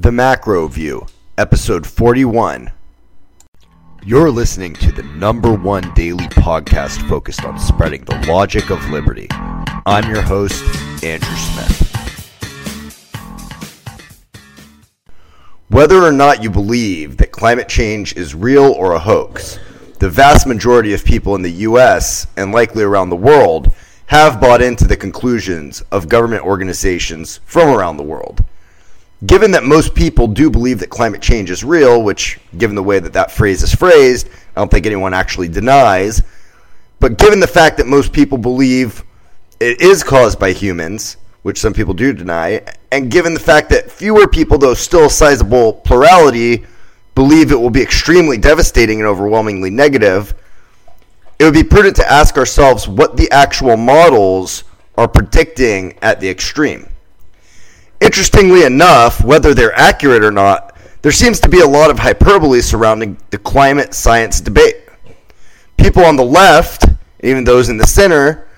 The Macro View, Episode 41. You're listening to the number one daily podcast focused on spreading the logic of liberty. I'm your host, Andrew Smith. Whether or not you believe that climate change is real or a hoax, the vast majority of people in the US and likely around the world have bought into the conclusions of government organizations from around the world. Given that most people do believe that climate change is real, which, given the way that that phrase is phrased, I don't think anyone actually denies, but given the fact that most people believe it is caused by humans, which some people do deny, and given the fact that fewer people, though still a sizable plurality, believe it will be extremely devastating and overwhelmingly negative, it would be prudent to ask ourselves what the actual models are predicting at the extreme. Interestingly enough, whether they're accurate or not, there seems to be a lot of hyperbole surrounding the climate science debate. People on the left, even those in the center,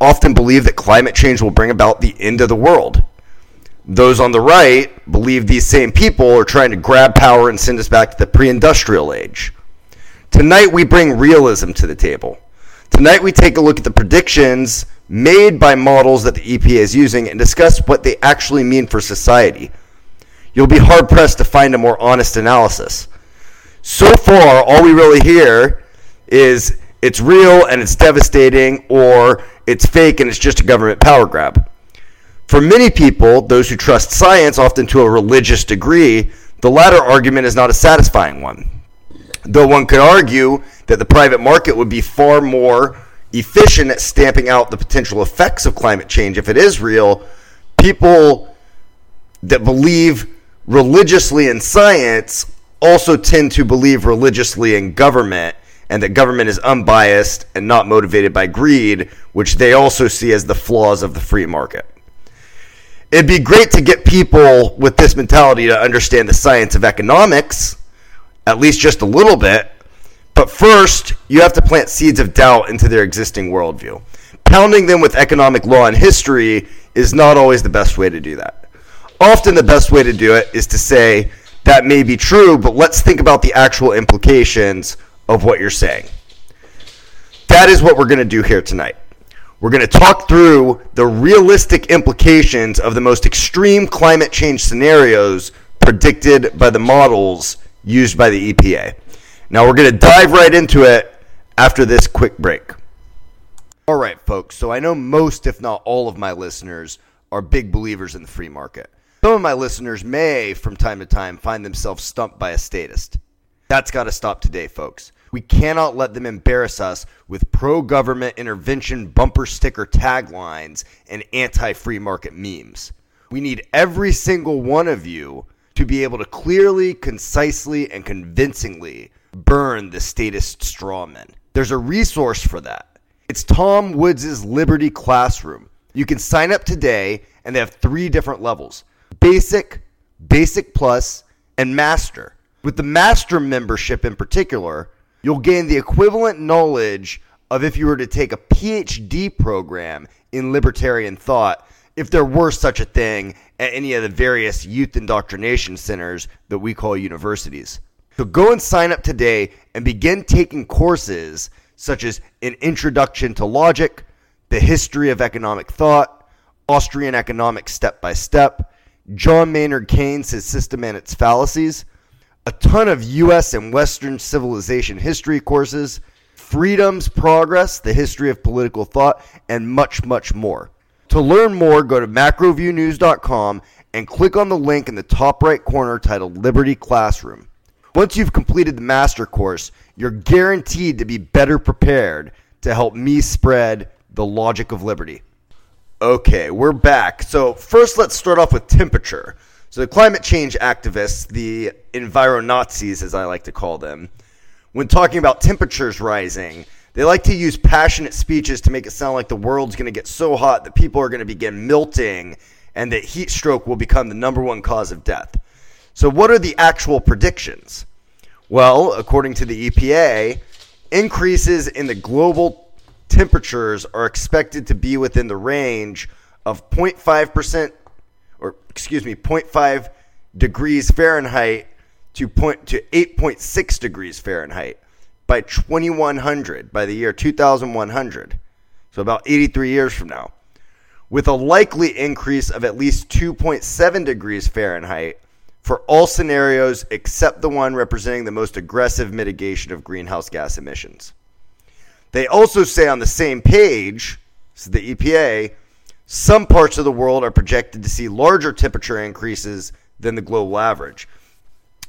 often believe that climate change will bring about the end of the world. Those on the right believe these same people are trying to grab power and send us back to the pre industrial age. Tonight, we bring realism to the table. Tonight, we take a look at the predictions made by models that the EPA is using and discuss what they actually mean for society. You'll be hard pressed to find a more honest analysis. So far, all we really hear is it's real and it's devastating, or it's fake and it's just a government power grab. For many people, those who trust science, often to a religious degree, the latter argument is not a satisfying one. Though one could argue that the private market would be far more efficient at stamping out the potential effects of climate change if it is real, people that believe religiously in science also tend to believe religiously in government and that government is unbiased and not motivated by greed, which they also see as the flaws of the free market. It'd be great to get people with this mentality to understand the science of economics at least just a little bit. But first, you have to plant seeds of doubt into their existing worldview. Pounding them with economic law and history is not always the best way to do that. Often, the best way to do it is to say, that may be true, but let's think about the actual implications of what you're saying. That is what we're going to do here tonight. We're going to talk through the realistic implications of the most extreme climate change scenarios predicted by the models used by the EPA. Now we're going to dive right into it after this quick break. All right, folks. So I know most, if not all, of my listeners are big believers in the free market. Some of my listeners may, from time to time, find themselves stumped by a statist. That's got to stop today, folks. We cannot let them embarrass us with pro government intervention bumper sticker taglines and anti free market memes. We need every single one of you to be able to clearly, concisely, and convincingly burn the statist strawman. There's a resource for that. It's Tom Woods' Liberty Classroom. You can sign up today, and they have three different levels Basic, Basic Plus, and Master. With the Master membership in particular, you'll gain the equivalent knowledge of if you were to take a PhD program in libertarian thought if there were such a thing at any of the various youth indoctrination centers that we call universities. So go and sign up today and begin taking courses such as An Introduction to Logic, The History of Economic Thought, Austrian Economics Step by Step, John Maynard Keynes, His System and Its Fallacies, a ton of U.S. and Western civilization history courses, Freedom's Progress, The History of Political Thought, and much, much more. To learn more, go to macroviewnews.com and click on the link in the top right corner titled Liberty Classroom. Once you've completed the master course, you're guaranteed to be better prepared to help me spread the logic of liberty. Okay, we're back. So, first, let's start off with temperature. So, the climate change activists, the enviro Nazis, as I like to call them, when talking about temperatures rising, they like to use passionate speeches to make it sound like the world's going to get so hot that people are going to begin melting and that heat stroke will become the number one cause of death. So, what are the actual predictions? Well, according to the EPA, increases in the global temperatures are expected to be within the range of 0.5% or excuse me 0.5 degrees Fahrenheit to point to 8.6 degrees Fahrenheit by 2100 by the year 2100. So about 83 years from now. With a likely increase of at least 2.7 degrees Fahrenheit for all scenarios except the one representing the most aggressive mitigation of greenhouse gas emissions. They also say on the same page, so the EPA, some parts of the world are projected to see larger temperature increases than the global average.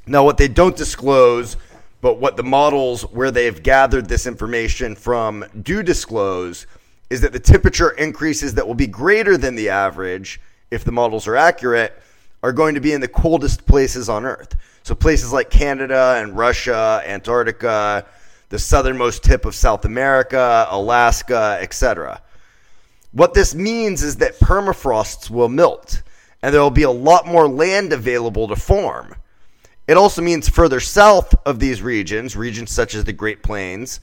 Now, what they don't disclose, but what the models where they've gathered this information from do disclose, is that the temperature increases that will be greater than the average, if the models are accurate, are going to be in the coldest places on Earth. So, places like Canada and Russia, Antarctica, the southernmost tip of South America, Alaska, etc. What this means is that permafrosts will melt and there will be a lot more land available to farm. It also means further south of these regions, regions such as the Great Plains,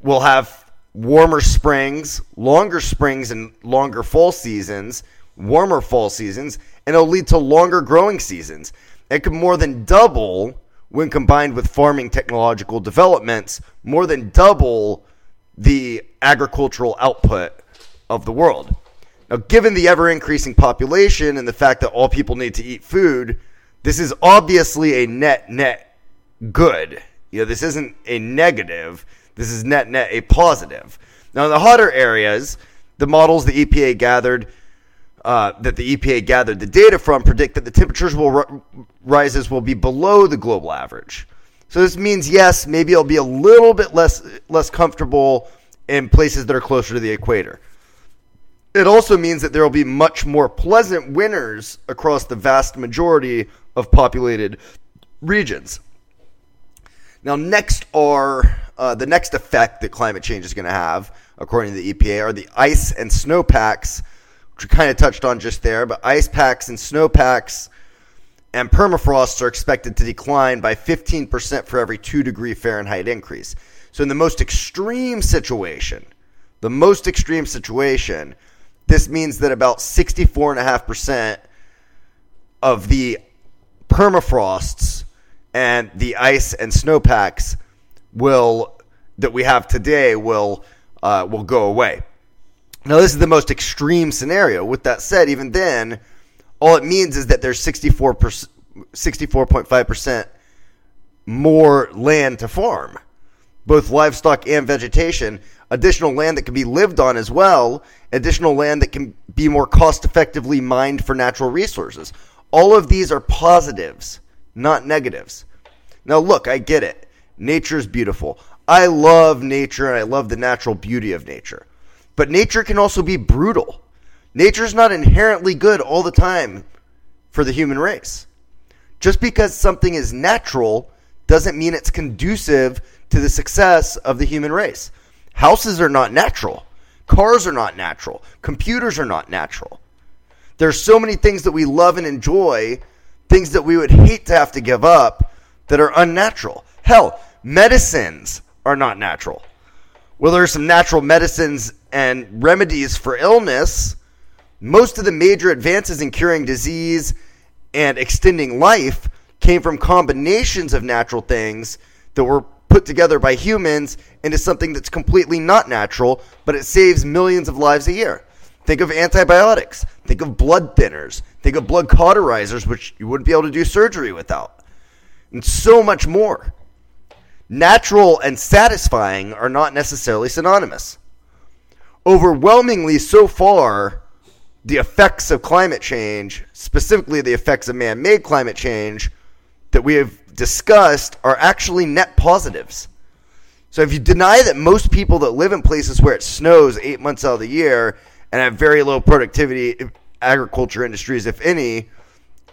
will have warmer springs, longer springs, and longer fall seasons, warmer fall seasons, and it'll lead to longer growing seasons. It could more than double when combined with farming technological developments, more than double the agricultural output of the world. Now, given the ever increasing population and the fact that all people need to eat food, this is obviously a net net good. You know, this isn't a negative. This is net net a positive. Now, in the hotter areas, the models the EPA gathered uh, that the EPA gathered the data from predict that the temperatures will rises will be below the global average. So this means yes, maybe it'll be a little bit less less comfortable in places that are closer to the equator. It also means that there will be much more pleasant winters across the vast majority of populated regions. Now, next are uh, the next effect that climate change is going to have, according to the EPA, are the ice and snow packs, which we kind of touched on just there. But ice packs and snow packs and permafrosts are expected to decline by 15% for every 2 degree Fahrenheit increase. So, in the most extreme situation, the most extreme situation, this means that about 64.5% of the permafrosts and the ice and snowpacks will that we have today will uh, will go away. Now, this is the most extreme scenario. With that said, even then, all it means is that there's 64 64.5% more land to farm, both livestock and vegetation, additional land that can be lived on as well, additional land that can be more cost effectively mined for natural resources. All of these are positives, not negatives. Now, look, I get it. Nature is beautiful. I love nature and I love the natural beauty of nature. But nature can also be brutal. Nature is not inherently good all the time for the human race. Just because something is natural doesn't mean it's conducive to the success of the human race. Houses are not natural. Cars are not natural. Computers are not natural. There's so many things that we love and enjoy, things that we would hate to have to give up that are unnatural. Hell, medicines are not natural. Well, there are some natural medicines and remedies for illness. Most of the major advances in curing disease and extending life came from combinations of natural things that were put together by humans into something that's completely not natural, but it saves millions of lives a year. Think of antibiotics. Think of blood thinners. Think of blood cauterizers, which you wouldn't be able to do surgery without. And so much more. Natural and satisfying are not necessarily synonymous. Overwhelmingly, so far, the effects of climate change, specifically the effects of man made climate change that we have discussed, are actually net positives. So if you deny that most people that live in places where it snows eight months out of the year and have very low productivity agriculture industries, if any,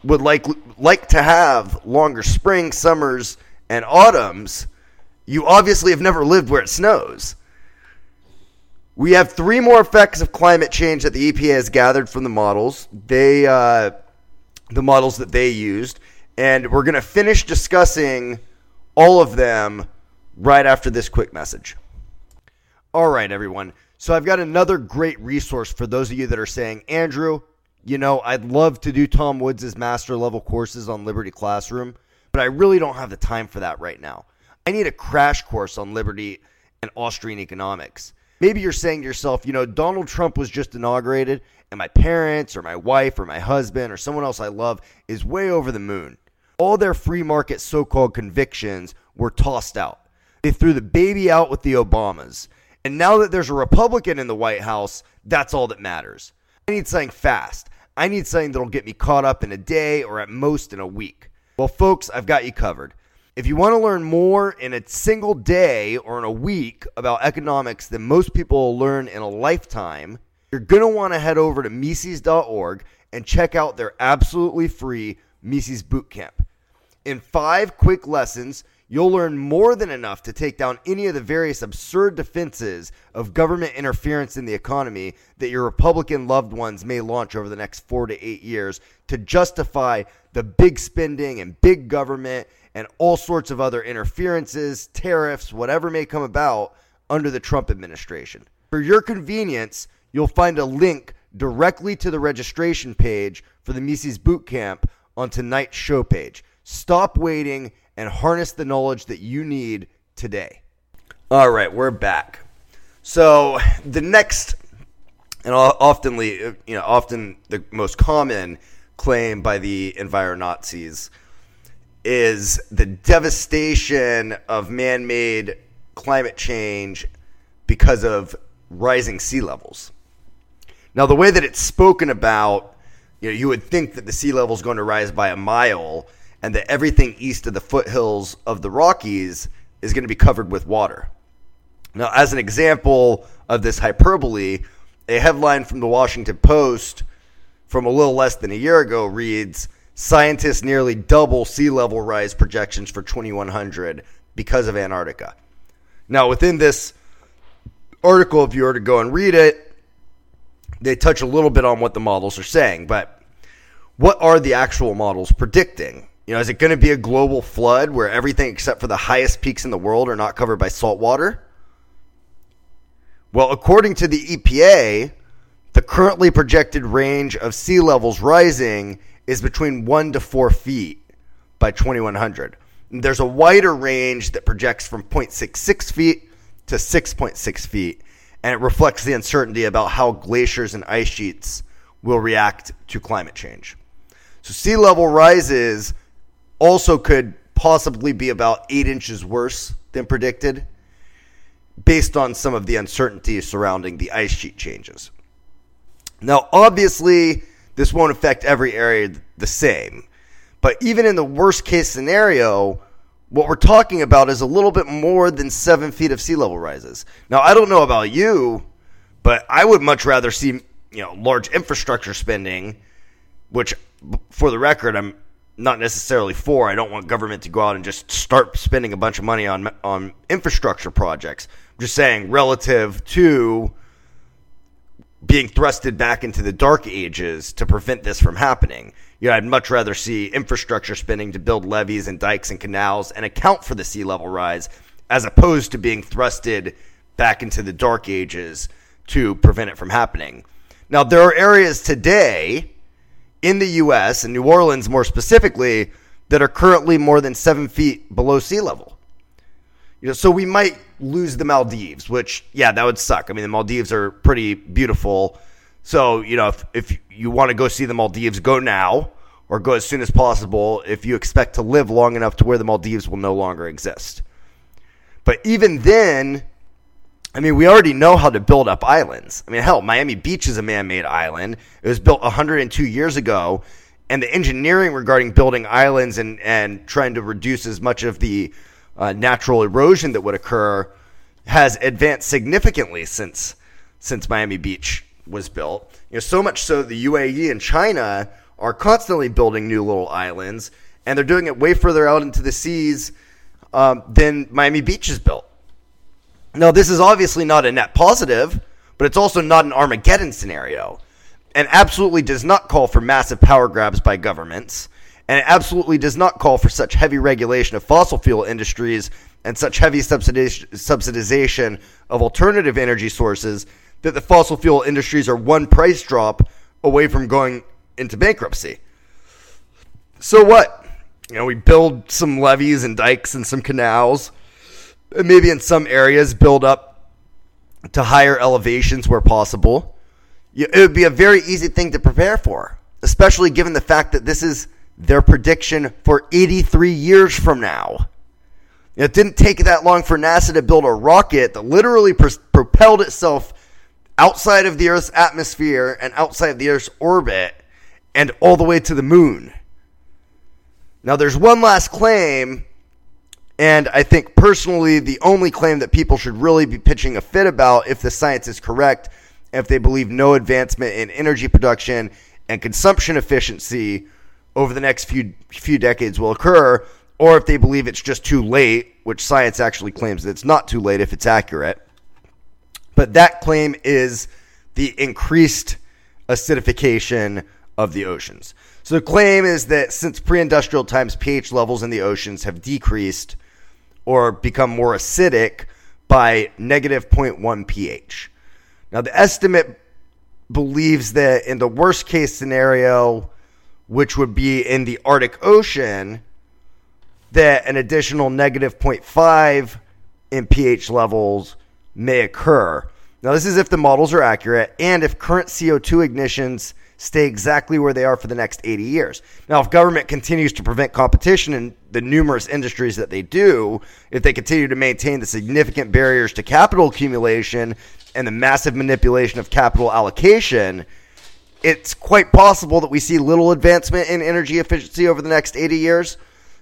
would like like to have longer spring, summers, and autumns, you obviously have never lived where it snows. We have three more effects of climate change that the EPA has gathered from the models. They, uh, the models that they used, and we're going to finish discussing all of them right after this quick message. All right, everyone. So I've got another great resource for those of you that are saying, Andrew, you know, I'd love to do Tom Woods' master level courses on Liberty Classroom, but I really don't have the time for that right now. I need a crash course on Liberty and Austrian economics. Maybe you're saying to yourself, you know, Donald Trump was just inaugurated, and my parents or my wife or my husband or someone else I love is way over the moon. All their free market so called convictions were tossed out. They threw the baby out with the Obamas. And now that there's a Republican in the White House, that's all that matters. I need something fast. I need something that'll get me caught up in a day or at most in a week. Well, folks, I've got you covered. If you want to learn more in a single day or in a week about economics than most people will learn in a lifetime, you're going to want to head over to Mises.org and check out their absolutely free Mises Bootcamp. In five quick lessons, you'll learn more than enough to take down any of the various absurd defenses of government interference in the economy that your Republican loved ones may launch over the next four to eight years to justify the big spending and big government and all sorts of other interferences, tariffs, whatever may come about under the Trump administration. For your convenience, you'll find a link directly to the registration page for the Mises Bootcamp on tonight's show page. Stop waiting and harness the knowledge that you need today. All right, we're back. So the next, and oftenly, uh, you know, often the most common claim by the enviro Nazis is the devastation of man-made climate change because of rising sea levels. Now, the way that it's spoken about, you know, you would think that the sea level is going to rise by a mile and that everything east of the foothills of the Rockies is going to be covered with water. Now, as an example of this hyperbole, a headline from the Washington Post from a little less than a year ago reads Scientists nearly double sea level rise projections for 2100 because of Antarctica. Now, within this article, if you were to go and read it, they touch a little bit on what the models are saying, but what are the actual models predicting? You know, is it going to be a global flood where everything except for the highest peaks in the world are not covered by salt water? Well, according to the EPA, the currently projected range of sea levels rising is between one to four feet by 2100. There's a wider range that projects from 0.66 feet to 6.6 feet, and it reflects the uncertainty about how glaciers and ice sheets will react to climate change. So, sea level rises also could possibly be about eight inches worse than predicted based on some of the uncertainty surrounding the ice sheet changes. Now, obviously, this won't affect every area the same, but even in the worst case scenario, what we're talking about is a little bit more than seven feet of sea level rises. Now, I don't know about you, but I would much rather see you know large infrastructure spending, which, for the record, I'm not necessarily for. I don't want government to go out and just start spending a bunch of money on on infrastructure projects. I'm just saying relative to being thrusted back into the dark ages to prevent this from happening. You know, I'd much rather see infrastructure spending to build levees and dikes and canals and account for the sea level rise as opposed to being thrusted back into the dark ages to prevent it from happening. Now, there are areas today in the U.S. and New Orleans more specifically that are currently more than seven feet below sea level. You know, so we might lose the Maldives, which yeah, that would suck. I mean, the Maldives are pretty beautiful. So you know, if if you want to go see the Maldives, go now or go as soon as possible. If you expect to live long enough to where the Maldives will no longer exist. But even then, I mean, we already know how to build up islands. I mean, hell, Miami Beach is a man made island. It was built 102 years ago. And the engineering regarding building islands and, and trying to reduce as much of the uh, natural erosion that would occur has advanced significantly since since Miami Beach was built. You know, so much so that the UAE and China are constantly building new little islands, and they're doing it way further out into the seas um, than Miami Beach is built. Now, this is obviously not a net positive, but it's also not an Armageddon scenario, and absolutely does not call for massive power grabs by governments, and it absolutely does not call for such heavy regulation of fossil fuel industries and such heavy subsidization of alternative energy sources that the fossil fuel industries are one price drop away from going into bankruptcy. So what? You know, we build some levees and dikes and some canals, maybe in some areas build up to higher elevations where possible. It would be a very easy thing to prepare for, especially given the fact that this is their prediction for 83 years from now. It didn't take that long for NASA to build a rocket that literally pr- propelled itself outside of the Earth's atmosphere and outside of the Earth's orbit and all the way to the moon. Now, there's one last claim, and I think personally the only claim that people should really be pitching a fit about if the science is correct, if they believe no advancement in energy production and consumption efficiency over the next few few decades will occur, or if they believe it's just too late, which science actually claims that it's not too late if it's accurate. But that claim is the increased acidification of the oceans. So the claim is that since pre-industrial times, pH levels in the oceans have decreased or become more acidic by negative 0.1 pH. Now the estimate believes that in the worst case scenario, which would be in the Arctic Ocean, that an additional negative 0.5 in pH levels may occur. Now, this is if the models are accurate and if current CO2 emissions stay exactly where they are for the next 80 years. Now, if government continues to prevent competition in the numerous industries that they do, if they continue to maintain the significant barriers to capital accumulation and the massive manipulation of capital allocation, it's quite possible that we see little advancement in energy efficiency over the next 80 years.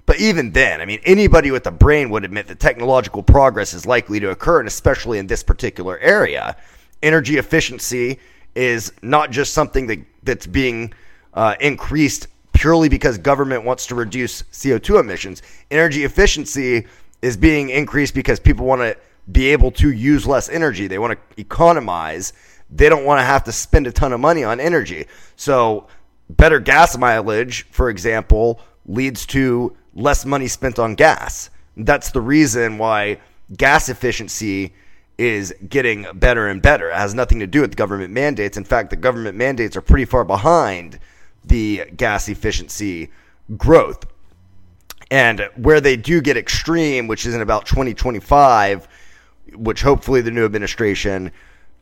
But even then, I mean, anybody with a brain would admit that technological progress is likely to occur, and especially in this particular area. Energy efficiency is not just something that, that's being uh, increased purely because government wants to reduce CO2 emissions. Energy efficiency is being increased because people want to be able to use less energy. They want to economize. They don't want to have to spend a ton of money on energy. So, better gas mileage, for example, leads to less money spent on gas. That's the reason why gas efficiency is getting better and better. It has nothing to do with government mandates. In fact, the government mandates are pretty far behind the gas efficiency growth. And where they do get extreme, which is in about 2025, which hopefully the new administration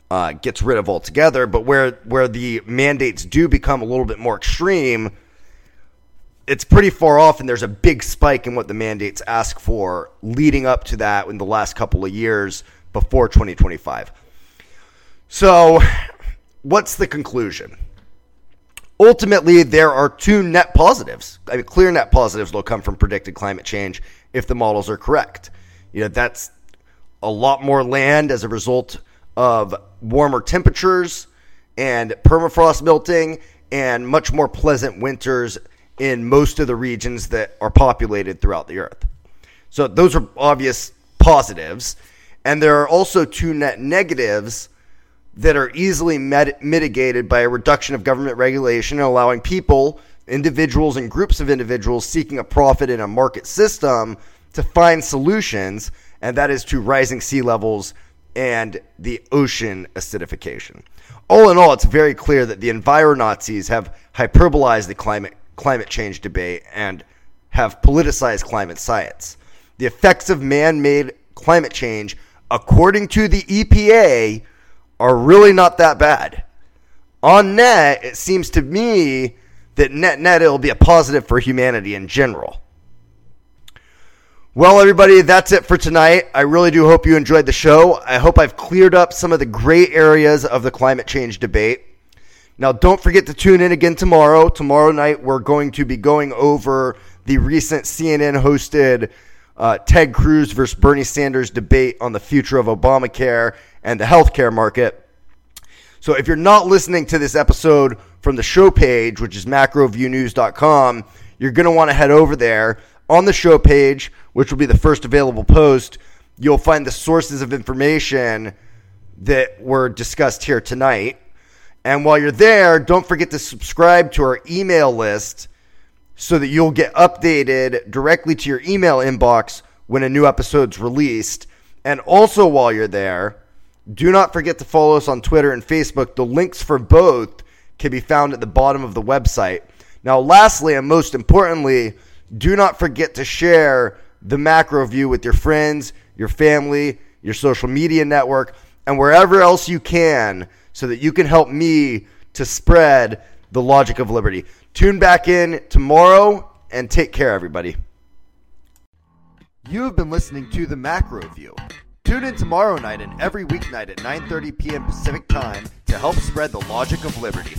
uh, gets rid of altogether, but where where the mandates do become a little bit more extreme, it's pretty far off, and there's a big spike in what the mandates ask for leading up to that in the last couple of years before 2025. So, what's the conclusion? Ultimately, there are two net positives. I mean, clear net positives will come from predicted climate change if the models are correct. You know, that's a lot more land as a result of warmer temperatures and permafrost melting and much more pleasant winters in most of the regions that are populated throughout the earth. So those are obvious positives. And there are also two net negatives that are easily mitigated by a reduction of government regulation and allowing people, individuals, and groups of individuals seeking a profit in a market system to find solutions, and that is to rising sea levels and the ocean acidification. All in all, it's very clear that the enviro-Nazis have hyperbolized the climate climate change debate and have politicized climate science. The effects of man made climate change, according to the EPA, are really not that bad. On net, it seems to me that net net it'll be a positive for humanity in general. Well, everybody, that's it for tonight. I really do hope you enjoyed the show. I hope I've cleared up some of the gray areas of the climate change debate. Now, don't forget to tune in again tomorrow. Tomorrow night, we're going to be going over the recent CNN hosted uh, Ted Cruz versus Bernie Sanders debate on the future of Obamacare and the healthcare market. So, if you're not listening to this episode from the show page, which is macroviewnews.com, you're going to want to head over there. On the show page, which will be the first available post, you'll find the sources of information that were discussed here tonight. And while you're there, don't forget to subscribe to our email list so that you'll get updated directly to your email inbox when a new episode's released. And also, while you're there, do not forget to follow us on Twitter and Facebook. The links for both can be found at the bottom of the website. Now, lastly, and most importantly, do not forget to share the macro view with your friends, your family, your social media network, and wherever else you can so that you can help me to spread the logic of liberty. Tune back in tomorrow and take care, everybody. You have been listening to the Macro View. Tune in tomorrow night and every weeknight at 9:30 p.m. Pacific Time to help spread the logic of liberty.